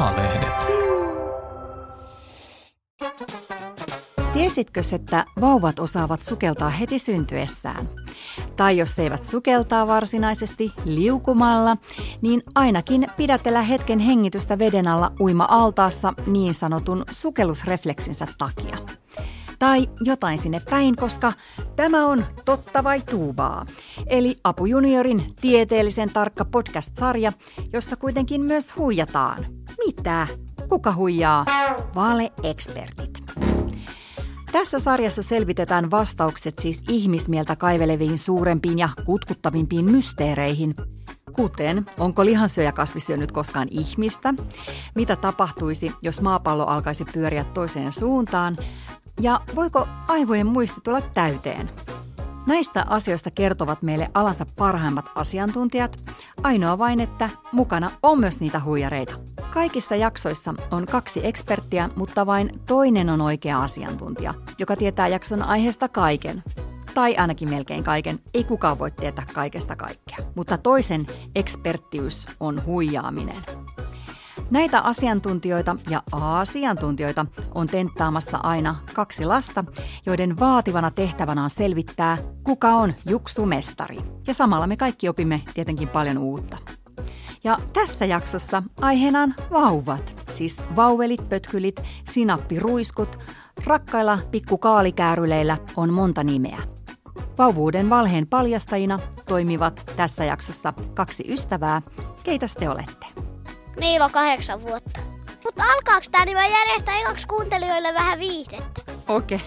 A-lehdet. Tiesitkö, että vauvat osaavat sukeltaa heti syntyessään? Tai jos eivät sukeltaa varsinaisesti liukumalla, niin ainakin pidätellä hetken hengitystä veden alla uima-altaassa niin sanotun sukellusrefleksinsä takia. Tai jotain sinne päin, koska tämä on Totta vai Tuubaa, eli Apu Juniorin tieteellisen tarkka podcast-sarja, jossa kuitenkin myös huijataan. Mitä? Kuka huijaa? Vale-ekspertit. Tässä sarjassa selvitetään vastaukset siis ihmismieltä kaiveleviin suurempiin ja kutkuttavimpiin mysteereihin, kuten onko lihansyöjäkasvi syönyt koskaan ihmistä, mitä tapahtuisi, jos maapallo alkaisi pyöriä toiseen suuntaan, ja voiko aivojen muisti tulla täyteen. Näistä asioista kertovat meille alansa parhaimmat asiantuntijat, ainoa vain, että mukana on myös niitä huijareita. Kaikissa jaksoissa on kaksi eksperttiä, mutta vain toinen on oikea asiantuntija, joka tietää jakson aiheesta kaiken. Tai ainakin melkein kaiken. Ei kukaan voi tietää kaikesta kaikkea. Mutta toisen eksperttiys on huijaaminen. Näitä asiantuntijoita ja asiantuntijoita on tenttaamassa aina kaksi lasta, joiden vaativana tehtävänä on selvittää, kuka on Juksu-mestari. Ja samalla me kaikki opimme tietenkin paljon uutta. Ja tässä jaksossa aiheena on vauvat, siis vauvelit, pötkylit, sinappiruiskut, rakkailla pikkukaalikääryleillä on monta nimeä. Vauvuuden valheen paljastajina toimivat tässä jaksossa kaksi ystävää. Keitä te olette? Niillä on kahdeksan vuotta. Mutta alkaako tää, niin mä järjestän ekaksi kuuntelijoille vähän viihdettä. Okei.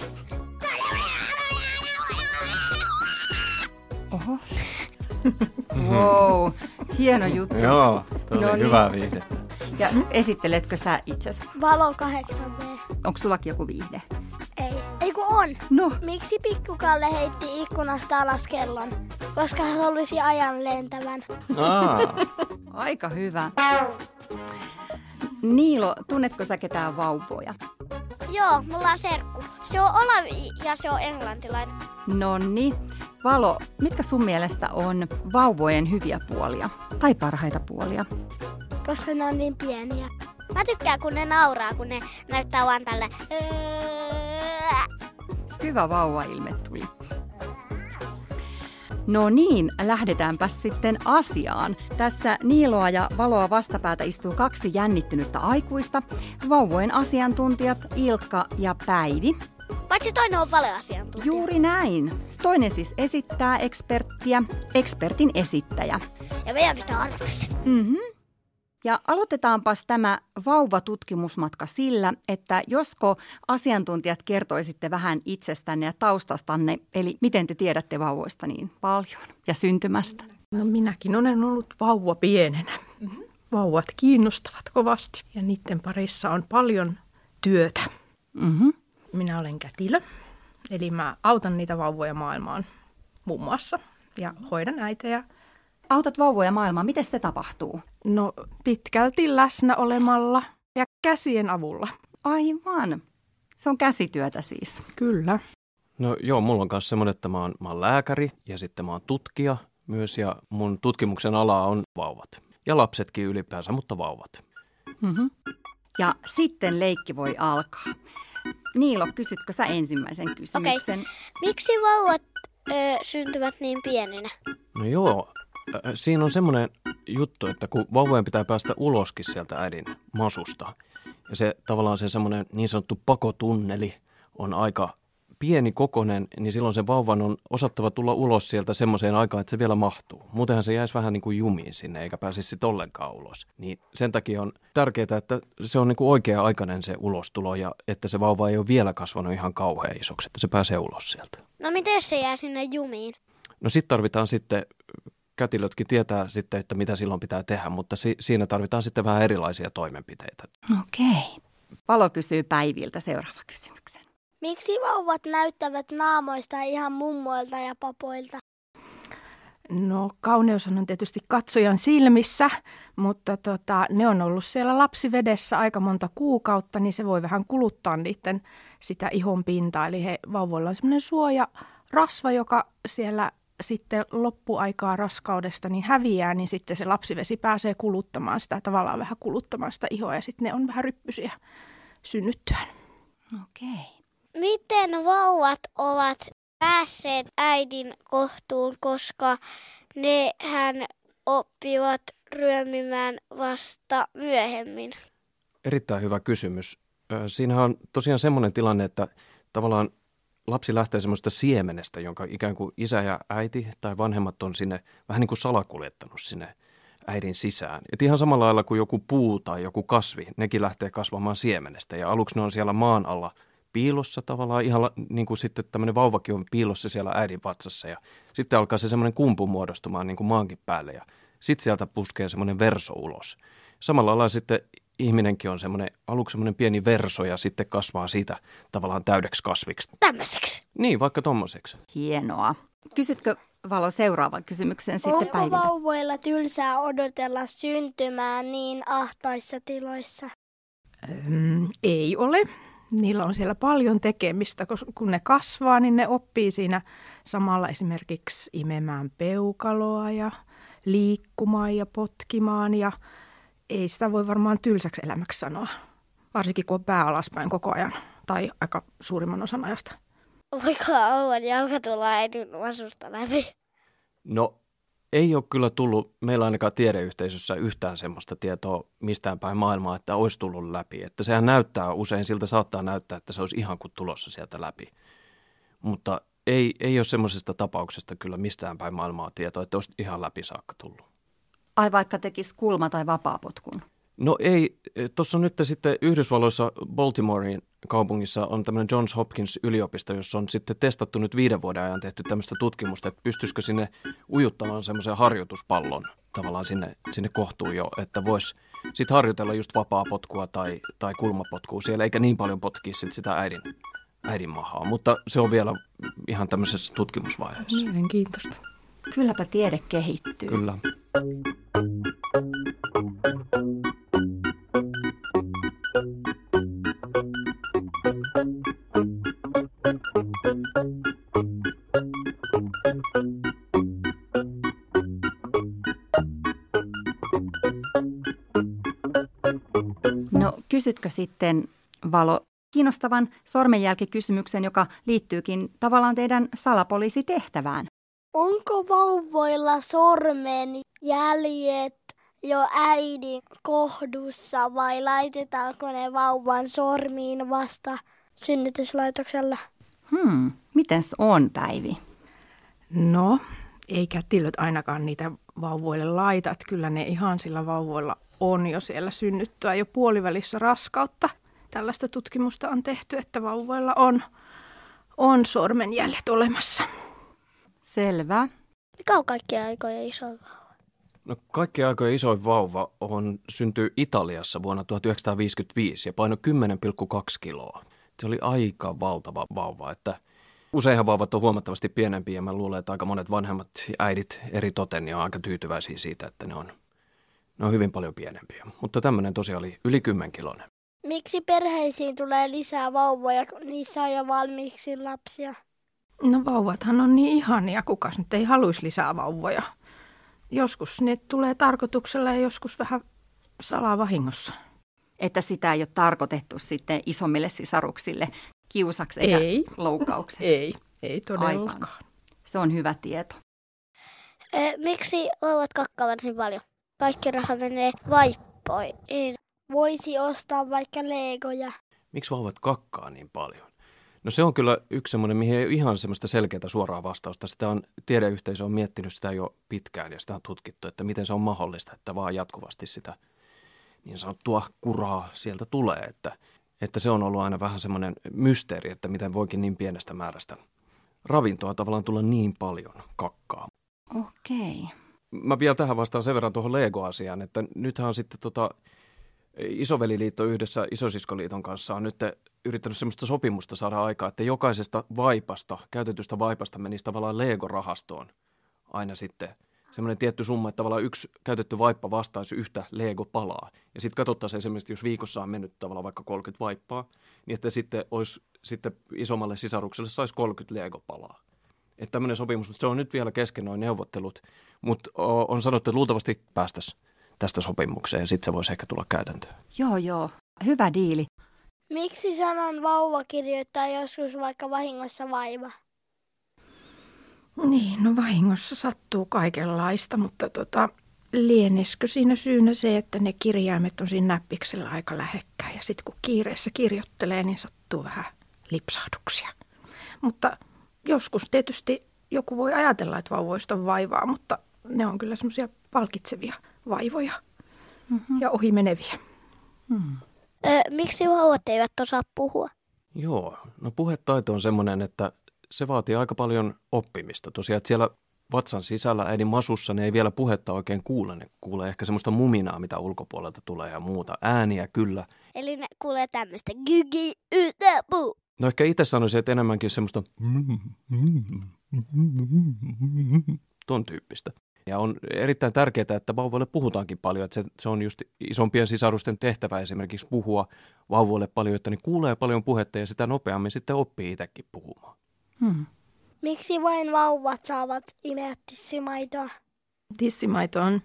Oho. wow, hieno juttu. Joo, tuo No niin. hyvää viihdettä. Ja esitteletkö sä itsesi? Valo 8B. Onko sullakin joku viihde? Ei. Ei kun on. No, Miksi pikkukalle heitti ikkunasta alas kellon? Koska hän olisi ajan lentävän. Aa, aika hyvä. Niilo, tunnetko sä ketään vauvoja? Joo, mulla on serkku. Se on Olavi ja se on englantilainen. Nonni. Valo, mitkä sun mielestä on vauvojen hyviä puolia tai parhaita puolia? Koska ne on niin pieniä. Mä tykkään, kun ne nauraa, kun ne näyttää vaan tälle. Hyvä vauva-ilme tuli. No niin, lähdetäänpä sitten asiaan. Tässä Niiloa ja Valoa vastapäätä istuu kaksi jännittynyttä aikuista, vauvojen asiantuntijat Ilkka ja Päivi. Paitsi toinen on valeasiantuntija. Juuri näin. Toinen siis esittää eksperttiä, ekspertin esittäjä. Ja meidän pitää arvata se. Mm-hmm. Ja aloitetaanpas tämä vauvatutkimusmatka sillä, että josko asiantuntijat kertoisitte vähän itsestänne ja taustastanne, eli miten te tiedätte vauvoista niin paljon ja syntymästä. No minäkin olen ollut vauva pienenä. Vauvat kiinnostavat kovasti ja niiden parissa on paljon työtä. Mm-hmm. Minä olen kätilö, eli mä autan niitä vauvoja maailmaan muun muassa ja hoidan äitejä. Autat vauvoja maailmaan, miten se tapahtuu? No pitkälti läsnä olemalla ja käsien avulla. Aivan. Se on käsityötä siis. Kyllä. no joo, mulla on myös semmoinen, että mä oon, mä oon lääkäri ja sitten mä oon tutkija myös ja mun tutkimuksen ala on vauvat. Ja lapsetkin ylipäänsä, mutta vauvat. Mm-hmm. Ja sitten leikki voi alkaa. Niilo, kysytkö sä ensimmäisen kysymyksen? Miksi vauvat ö, syntyvät niin pieninä? No joo, siinä on semmoinen juttu, että kun vauvojen pitää päästä uloskin sieltä äidin masusta, ja se tavallaan se semmoinen niin sanottu pakotunneli on aika pieni kokonen, niin silloin se vauvan on osattava tulla ulos sieltä semmoiseen aikaan, että se vielä mahtuu. Muutenhan se jäisi vähän niin kuin jumiin sinne, eikä pääsisi sitten ollenkaan ulos. Niin sen takia on tärkeää, että se on niin kuin oikea-aikainen se ulostulo, ja että se vauva ei ole vielä kasvanut ihan kauhean isoksi, että se pääsee ulos sieltä. No miten jos se jää sinne jumiin? No sitten tarvitaan sitten, kätilötkin tietää sitten, että mitä silloin pitää tehdä, mutta si- siinä tarvitaan sitten vähän erilaisia toimenpiteitä. Okei. Valo kysyy Päiviltä seuraava kysymyksen. Miksi vauvat näyttävät naamoista ihan mummoilta ja papoilta? No kauneushan on tietysti katsojan silmissä, mutta tota, ne on ollut siellä lapsivedessä aika monta kuukautta, niin se voi vähän kuluttaa niiden sitä ihon pintaa. Eli he, vauvoilla on semmoinen suoja rasva, joka siellä sitten loppuaikaa raskaudesta niin häviää, niin sitten se lapsivesi pääsee kuluttamaan sitä, tavallaan vähän kuluttamaan sitä ihoa ja sitten ne on vähän ryppysiä synnyttyään. Okei. Miten vauvat ovat päässeet äidin kohtuun, koska nehän oppivat ryömimään vasta myöhemmin? Erittäin hyvä kysymys. Siinähän on tosiaan semmoinen tilanne, että tavallaan lapsi lähtee semmoista siemenestä, jonka ikään kuin isä ja äiti tai vanhemmat on sinne vähän niin kuin salakuljettanut sinne äidin sisään. Et ihan samalla lailla kuin joku puu tai joku kasvi, nekin lähtee kasvamaan siemenestä. Ja aluksi ne on siellä maan alla piilossa tavallaan, ihan niin kuin sitten tämmöinen vauvakin on piilossa siellä äidin vatsassa. Ja sitten alkaa se semmoinen kumpu muodostumaan niin kuin maankin päälle ja sitten sieltä puskee semmoinen verso ulos. Samalla lailla sitten ihminenkin on semmoinen, aluksi semmoinen pieni verso ja sitten kasvaa siitä tavallaan täydeksi kasviksi. Tämmöiseksi. Niin, vaikka tommoseksi. Hienoa. Kysytkö Valo seuraavan kysymyksen sitten Onko Päiville? vauvoilla tylsää odotella syntymää niin ahtaissa tiloissa? Öm, ei ole. Niillä on siellä paljon tekemistä, koska kun ne kasvaa, niin ne oppii siinä samalla esimerkiksi imemään peukaloa ja liikkumaan ja potkimaan ja ei sitä voi varmaan tylsäksi elämäksi sanoa, varsinkin kun on pää alaspäin koko ajan tai aika suurimman osan ajasta. Voiko auan jalka tulla äidin vasusta läpi? No ei ole kyllä tullut meillä ainakaan tiedeyhteisössä yhtään semmoista tietoa mistään päin maailmaa, että olisi tullut läpi. Että sehän näyttää usein, siltä saattaa näyttää, että se olisi ihan kuin tulossa sieltä läpi. Mutta ei, ei ole semmoisesta tapauksesta kyllä mistään päin maailmaa tietoa, että olisi ihan läpi saakka tullut. Ai vaikka tekisi kulma- tai vapaapotkun? No ei, tuossa nyt sitten Yhdysvalloissa Baltimorein kaupungissa on tämmöinen Johns Hopkins yliopisto, jossa on sitten testattu nyt viiden vuoden ajan tehty tämmöistä tutkimusta, että pystyisikö sinne ujuttamaan semmoisen harjoituspallon tavallaan sinne, sinne kohtuun jo, että voisi sitten harjoitella just vapaa-potkua tai, tai kulmapotkua siellä, eikä niin paljon potkia sit sitä äidin, äidin mahaa, mutta se on vielä ihan tämmöisessä tutkimusvaiheessa. Mielenkiintoista. Kylläpä tiede kehittyy. Kyllä. Kysytkö sitten, Valo, kiinnostavan sormenjälkikysymyksen, joka liittyykin tavallaan teidän salapoliisitehtävään? Onko vauvoilla sormen jäljet jo äidin kohdussa vai laitetaanko ne vauvan sormiin vasta synnytyslaitoksella? Hmm, miten on, Päivi? No, ei kätilöt ainakaan niitä vauvoille laita. Että kyllä ne ihan sillä vauvoilla on jo siellä synnyttyä jo puolivälissä raskautta. Tällaista tutkimusta on tehty, että vauvoilla on, on sormenjäljet olemassa. Selvä. Mikä on kaikkien aikojen iso vauva? No kaikkien aikojen isoin vauva on syntyi Italiassa vuonna 1955 ja painoi 10,2 kiloa. Se oli aika valtava vauva, että useinhan vauvat on huomattavasti pienempiä ja mä luulen, että aika monet vanhemmat äidit eri toten niin on aika tyytyväisiä siitä, että ne on, ne on hyvin paljon pienempiä. Mutta tämmöinen tosiaan oli yli 10 kilonen. Miksi perheisiin tulee lisää vauvoja, kun niissä on jo valmiiksi lapsia? No vauvathan on niin ihania, kukas nyt ei haluaisi lisää vauvoja. Joskus ne tulee tarkoituksella ja joskus vähän salaa vahingossa. Että sitä ei ole tarkoitettu sitten isommille sisaruksille kiusaksi eikä Ei. loukkaukseksi. Ei, ei todellakaan. Aivan. Se on hyvä tieto. E, miksi vauvat kakkaavat niin paljon? Kaikki raha menee vaippoihin. Voisi ostaa vaikka legoja. Miksi vauvat kakkaa niin paljon? No se on kyllä yksi semmoinen, mihin ei ole ihan semmoista selkeää suoraa vastausta. Sitä on, tiedeyhteisö on miettinyt sitä jo pitkään ja sitä on tutkittu, että miten se on mahdollista, että vaan jatkuvasti sitä niin sanottua kuraa sieltä tulee. Että, että se on ollut aina vähän semmoinen mysteeri, että miten voikin niin pienestä määrästä ravintoa tavallaan tulla niin paljon kakkaa. Okei. Mä vielä tähän vastaan sen verran tuohon Lego-asiaan, että nythän on sitten tota, Isoveliliitto yhdessä Isosiskoliiton kanssa on nyt yrittänyt sellaista sopimusta saada aikaa, että jokaisesta vaipasta, käytetystä vaipasta menisi tavallaan Lego-rahastoon aina sitten semmoinen tietty summa, että tavallaan yksi käytetty vaippa vastaisi yhtä Lego-palaa. Ja sitten katsottaisiin esimerkiksi, jos viikossa on mennyt tavallaan vaikka 30 vaippaa, niin että sitten olisi sitten isommalle sisarukselle saisi 30 Lego-palaa. Että tämmöinen sopimus, se on nyt vielä kesken noin neuvottelut, mutta on sanottu, että luultavasti päästäisiin tästä sopimukseen ja sitten se voisi ehkä tulla käytäntöön. Joo, joo. Hyvä diili. Miksi sanan vauva kirjoittaa joskus vaikka vahingossa vaiva? Niin, no vahingossa sattuu kaikenlaista, mutta tota, lieneskö siinä syynä se, että ne kirjaimet on siinä näppiksellä aika lähekkäin ja sitten kun kiireessä kirjoittelee, niin sattuu vähän lipsahduksia. Mutta joskus tietysti joku voi ajatella, että vauvoista on vaivaa, mutta ne on kyllä semmoisia palkitsevia vaivoja mm-hmm. ja ohimeneviä. Mm. Ö, miksi vauvat eivät osaa puhua? Joo, no puhetaito on semmoinen, että se vaatii aika paljon oppimista. Tosiaan, että siellä vatsan sisällä äidin masussa ne ei vielä puhetta oikein kuule. Ne kuulee ehkä semmoista muminaa, mitä ulkopuolelta tulee ja muuta. Ääniä kyllä. Eli ne kuulee tämmöistä gygi ytäpu. No ehkä itse sanoisin, että enemmänkin semmoista ton tyyppistä. Ja on erittäin tärkeää, että vauvoille puhutaankin paljon. Että se, se on just isompien sisarusten tehtävä esimerkiksi puhua vauvoille paljon, että ne kuulee paljon puhetta ja sitä nopeammin sitten oppii itsekin puhumaan. Hmm. Miksi vain vauvat saavat imeä tissimaitoa? Tissimaito on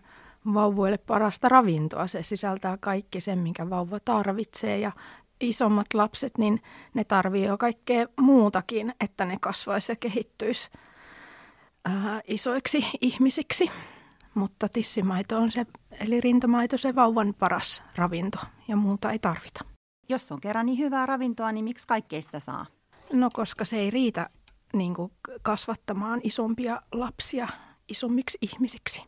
vauvoille parasta ravintoa. Se sisältää kaikki sen, minkä vauva tarvitsee ja isommat lapset, niin ne tarvii jo kaikkea muutakin, että ne kasvaisi ja kehittyisi ää, isoiksi ihmisiksi. Mutta tissimaito on se, eli rintamaito se vauvan paras ravinto ja muuta ei tarvita. Jos on kerran niin hyvää ravintoa, niin miksi kaikkea sitä saa? No koska se ei riitä niin kuin kasvattamaan isompia lapsia isommiksi ihmisiksi.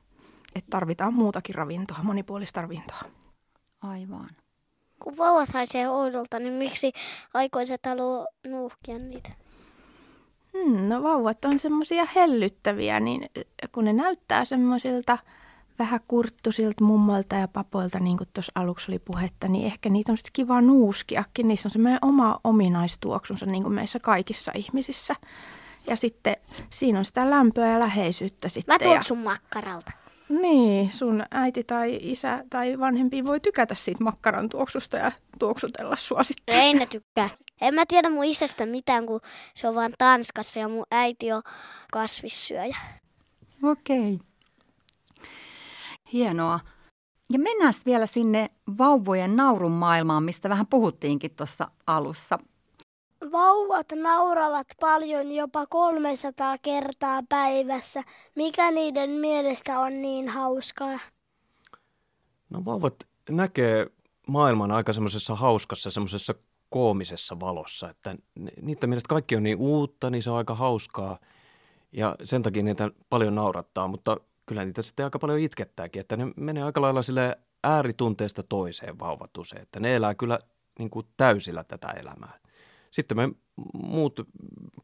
Että tarvitaan muutakin ravintoa, monipuolista ravintoa. Aivan. Kun vauvat haisee oudolta, niin miksi aikuiset haluaa nuuhkia niitä? Hmm, no vauvat on semmoisia hellyttäviä, niin kun ne näyttää semmoisilta vähän kurttusilta mummoilta ja papoilta, niin kuin tuossa aluksi oli puhetta, niin ehkä niitä on sitten kiva nuuskiakin. Niissä on semmoinen oma ominaistuoksunsa niin kuin meissä kaikissa ihmisissä. Ja sitten siinä on sitä lämpöä ja läheisyyttä sitten. Mä tuon sun makkaralta. Niin, sun äiti tai isä tai vanhempi voi tykätä siitä makkaran tuoksusta ja tuoksutella sua sitten. Ei ne tykkää. En mä tiedä mun isästä mitään, kun se on vaan Tanskassa ja mun äiti on kasvissyöjä. Okei. Okay. Hienoa. Ja mennään vielä sinne vauvojen naurun maailmaan, mistä vähän puhuttiinkin tuossa alussa. Vauvat nauravat paljon jopa 300 kertaa päivässä. Mikä niiden mielestä on niin hauskaa? No vauvat näkee maailman aika semmoisessa hauskassa, semmoisessa koomisessa valossa, että niiden mielestä kaikki on niin uutta, niin se on aika hauskaa ja sen takia niitä paljon naurattaa, mutta kyllä niitä sitten aika paljon itkettääkin, että ne menee aika lailla sille ääritunteesta toiseen vauvat usein, että ne elää kyllä niin kuin täysillä tätä elämää. Sitten me muut,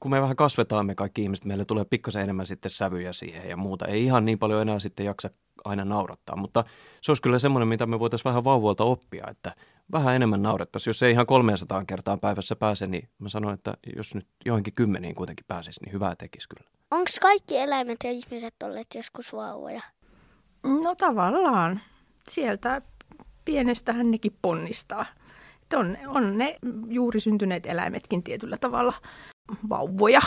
kun me vähän kasvetaan me kaikki ihmiset, meille tulee pikkasen enemmän sitten sävyjä siihen ja muuta. Ei ihan niin paljon enää sitten jaksa aina naurattaa, mutta se olisi kyllä semmoinen, mitä me voitaisiin vähän vauvoilta oppia, että vähän enemmän naurettaisiin. Jos ei ihan 300 kertaa päivässä pääse, niin mä sanoin, että jos nyt johonkin kymmeniin kuitenkin pääsisi, niin hyvää tekisi kyllä. Onko kaikki eläimet ja ihmiset olleet joskus vauvoja? No tavallaan. Sieltä pienestähän nekin ponnistaa. On, on ne juuri syntyneet eläimetkin tietyllä tavalla vauvoja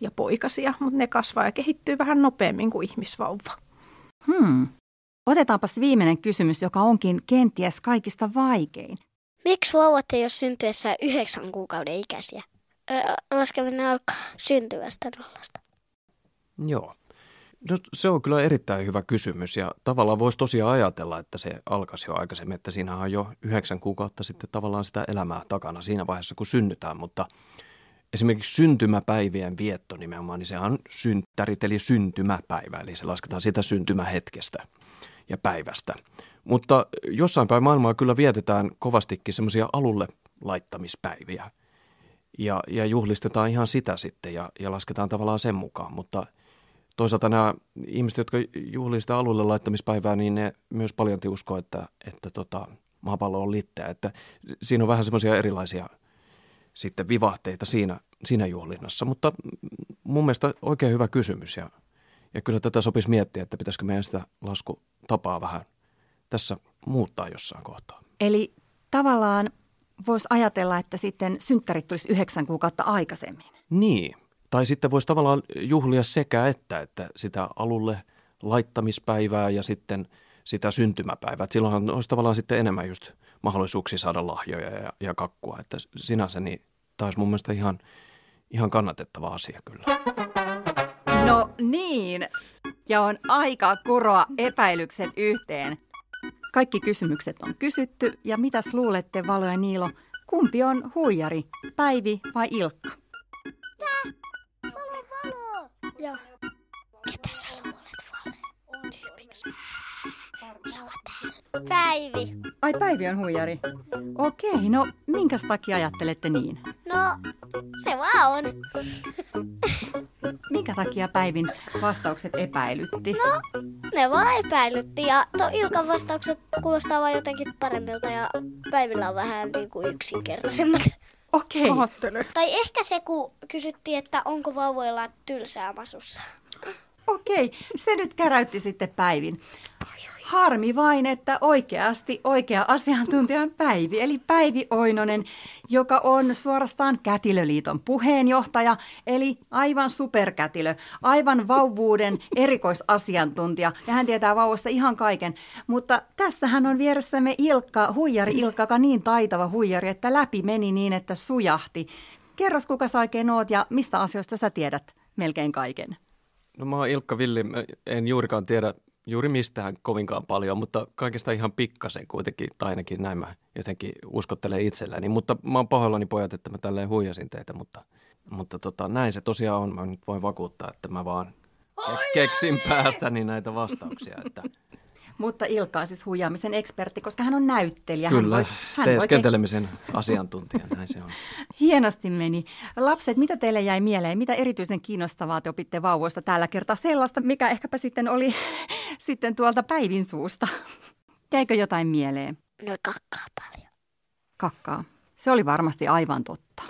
ja poikasia, mutta ne kasvaa ja kehittyy vähän nopeammin kuin ihmisvauva. Hmm. Otetaanpas viimeinen kysymys, joka onkin kenties kaikista vaikein. Miksi vauvat ei ole syntyessä yhdeksän kuukauden ikäisiä? Laskeminen alkaa syntyvästä nollasta? Joo. No, se on kyllä erittäin hyvä kysymys ja tavallaan voisi tosiaan ajatella, että se alkaisi jo aikaisemmin, että siinä on jo yhdeksän kuukautta sitten tavallaan sitä elämää takana siinä vaiheessa, kun synnytään, mutta esimerkiksi syntymäpäivien vietto nimenomaan, niin se on synttärit eli syntymäpäivä, eli se lasketaan sitä syntymähetkestä ja päivästä. Mutta jossain päin maailmaa kyllä vietetään kovastikin semmoisia alulle laittamispäiviä – ja, ja juhlistetaan ihan sitä sitten ja, ja lasketaan tavallaan sen mukaan. Mutta toisaalta nämä ihmiset, jotka juhlii sitä alueelle laittamispäivää, niin ne myös paljon uskoo, että, että tota, maapallo on litteä. Että siinä on vähän semmoisia erilaisia sitten vivahteita siinä, siinä juhlinnassa. Mutta mun mielestä oikein hyvä kysymys ja, ja kyllä tätä sopisi miettiä, että pitäisikö meidän sitä laskutapaa vähän tässä muuttaa jossain kohtaa. Eli tavallaan voisi ajatella, että sitten synttärit tulisi yhdeksän kuukautta aikaisemmin. Niin, Tai sitten voisi tavallaan juhlia sekä että, että sitä alulle laittamispäivää ja sitten sitä syntymäpäivää. Et silloinhan olisi tavallaan sitten enemmän just mahdollisuuksia saada lahjoja ja, ja kakkua. Että sinänsä niin taisi mun mielestä ihan, ihan kannatettava asia kyllä. No niin, ja on aika kuroa epäilykset yhteen. Kaikki kysymykset on kysytty ja mitäs luulette Valo ja Niilo, kumpi on huijari, Päivi vai Ilkka? Valo, valo! Ja ketä sä luulet? Tyypiksi. Päivi. Ai Päivi on huijari. Okei, no minkäs takia ajattelette niin? No, se vaan on. Minkä takia Päivin vastaukset epäilytti? No, ne vaan epäilytti ja to Ilkan vastaukset kuulostaa vaan jotenkin paremmilta ja Päivillä on vähän niin kuin yksinkertaisemmat. Okei. Ajattele. Tai ehkä se, kun kysyttiin, että onko vauvoilla tylsää masussa. Okei, se nyt käräytti sitten Päivin. Harmi vain, että oikeasti oikea asiantuntija on Päivi, eli Päivi Oinonen, joka on suorastaan Kätilöliiton puheenjohtaja, eli aivan superkätilö, aivan vauvuuden erikoisasiantuntija, ja hän tietää vauvoista ihan kaiken. Mutta tässähän on vieressämme Ilkka, huijari Ilkka, joka niin taitava huijari, että läpi meni niin, että sujahti. Kerros, kuka sä oikein oot ja mistä asioista sä tiedät melkein kaiken? No mä oon Ilkka Villi, Mä en juurikaan tiedä juuri mistään kovinkaan paljon, mutta kaikesta ihan pikkasen kuitenkin, tai ainakin näin mä jotenkin uskottelen itselläni. Mutta mä oon pahoillani pojat, että mä tälleen huijasin teitä, mutta, mutta tota, näin se tosiaan on. Mä nyt voin vakuuttaa, että mä vaan keksin päästäni näitä vastauksia. Että Mutta Ilkka on siis huijaamisen ekspertti, koska hän on näyttelijä. hän kyllä, voi, hän voi te- teeskentelemisen asiantuntija, näin se on. Hienosti meni. Lapset, mitä teille jäi mieleen? Mitä erityisen kiinnostavaa te opitte vauvoista tällä kertaa? Sellaista, mikä ehkäpä sitten oli sitten tuolta Päivin suusta. Jäikö jotain mieleen? No kakkaa paljon. Kakkaa. Se oli varmasti aivan totta.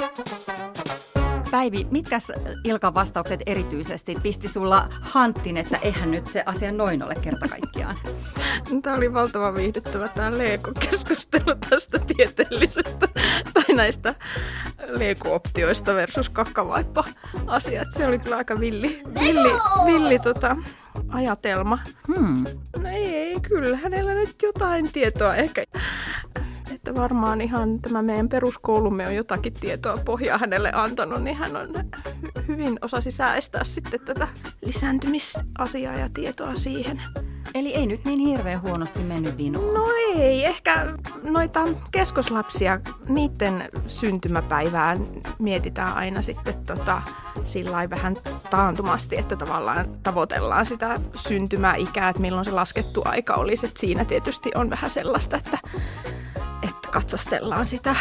Päivi, mitkä Ilkan vastaukset erityisesti pisti sulla hanttiin, että eihän nyt se asia noin ole kerta kaikkiaan? Tämä oli valtavan viihdyttävä tämä Lego-keskustelu tästä tieteellisestä tai näistä Lego-optioista versus kakkavaippa-asiat. Se oli kyllä aika villi, villi, villi tota, ajatelma. Hmm. No ei, ei, kyllä hänellä nyt jotain tietoa ehkä. Että varmaan ihan tämä meidän peruskoulumme on jotakin tietoa pohjaa hänelle antanut, niin hän on hy- hyvin osasi säästää sitten tätä lisääntymisasiaa ja tietoa siihen. Eli ei nyt niin hirveän huonosti mennyt vinoon. No ei, ehkä noita keskoslapsia, niiden syntymäpäivää mietitään aina sitten tota, sillä vähän taantumasti, että tavallaan tavoitellaan sitä syntymäikää, että milloin se laskettu aika olisi. Et siinä tietysti on vähän sellaista, että katsastellaan sitä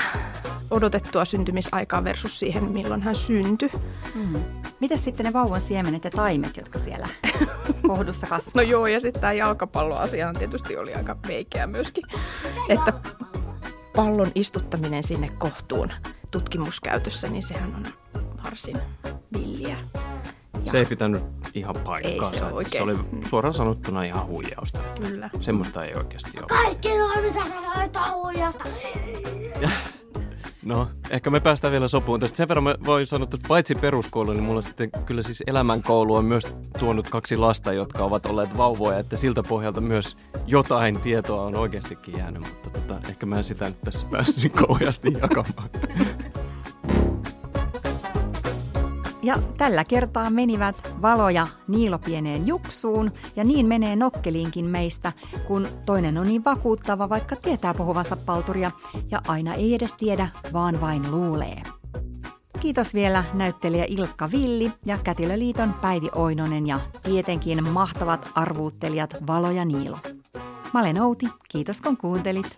odotettua syntymisaikaa versus siihen, milloin hän syntyi. Hmm. Mitäs sitten ne vauvan siemenet ja taimet, jotka siellä kohdussa kasvaa? No joo, ja sitten tämä jalkapalloasia tietysti oli aika veikeä myöskin, että pallon istuttaminen sinne kohtuun tutkimuskäytössä, niin sehän on varsin villiä. Se ei pitänyt ihan paikkaansa. Ei se oikein. se oli suoraan sanottuna ihan huijausta. Kyllä. Semmoista ei oikeasti ole. Kaikki noin, mitä sä sanoit huijausta. No, ehkä me päästään vielä sopuun tästä. Sen verran mä voin sanoa, että paitsi peruskoulu, niin mulla sitten kyllä siis elämänkoulu on myös tuonut kaksi lasta, jotka ovat olleet vauvoja, että siltä pohjalta myös jotain tietoa on oikeastikin jäänyt, mutta tota, ehkä mä en sitä nyt tässä päässyt kauheasti jakamaan. Ja tällä kertaa menivät valoja Niilo pieneen juksuun ja niin menee nokkeliinkin meistä, kun toinen on niin vakuuttava, vaikka tietää puhuvansa palturia ja aina ei edes tiedä, vaan vain luulee. Kiitos vielä näyttelijä Ilkka Villi ja Kätilöliiton Päivi Oinonen ja tietenkin mahtavat arvuuttelijat Valo ja Niilo. Mä olen Outi, kiitos kun kuuntelit.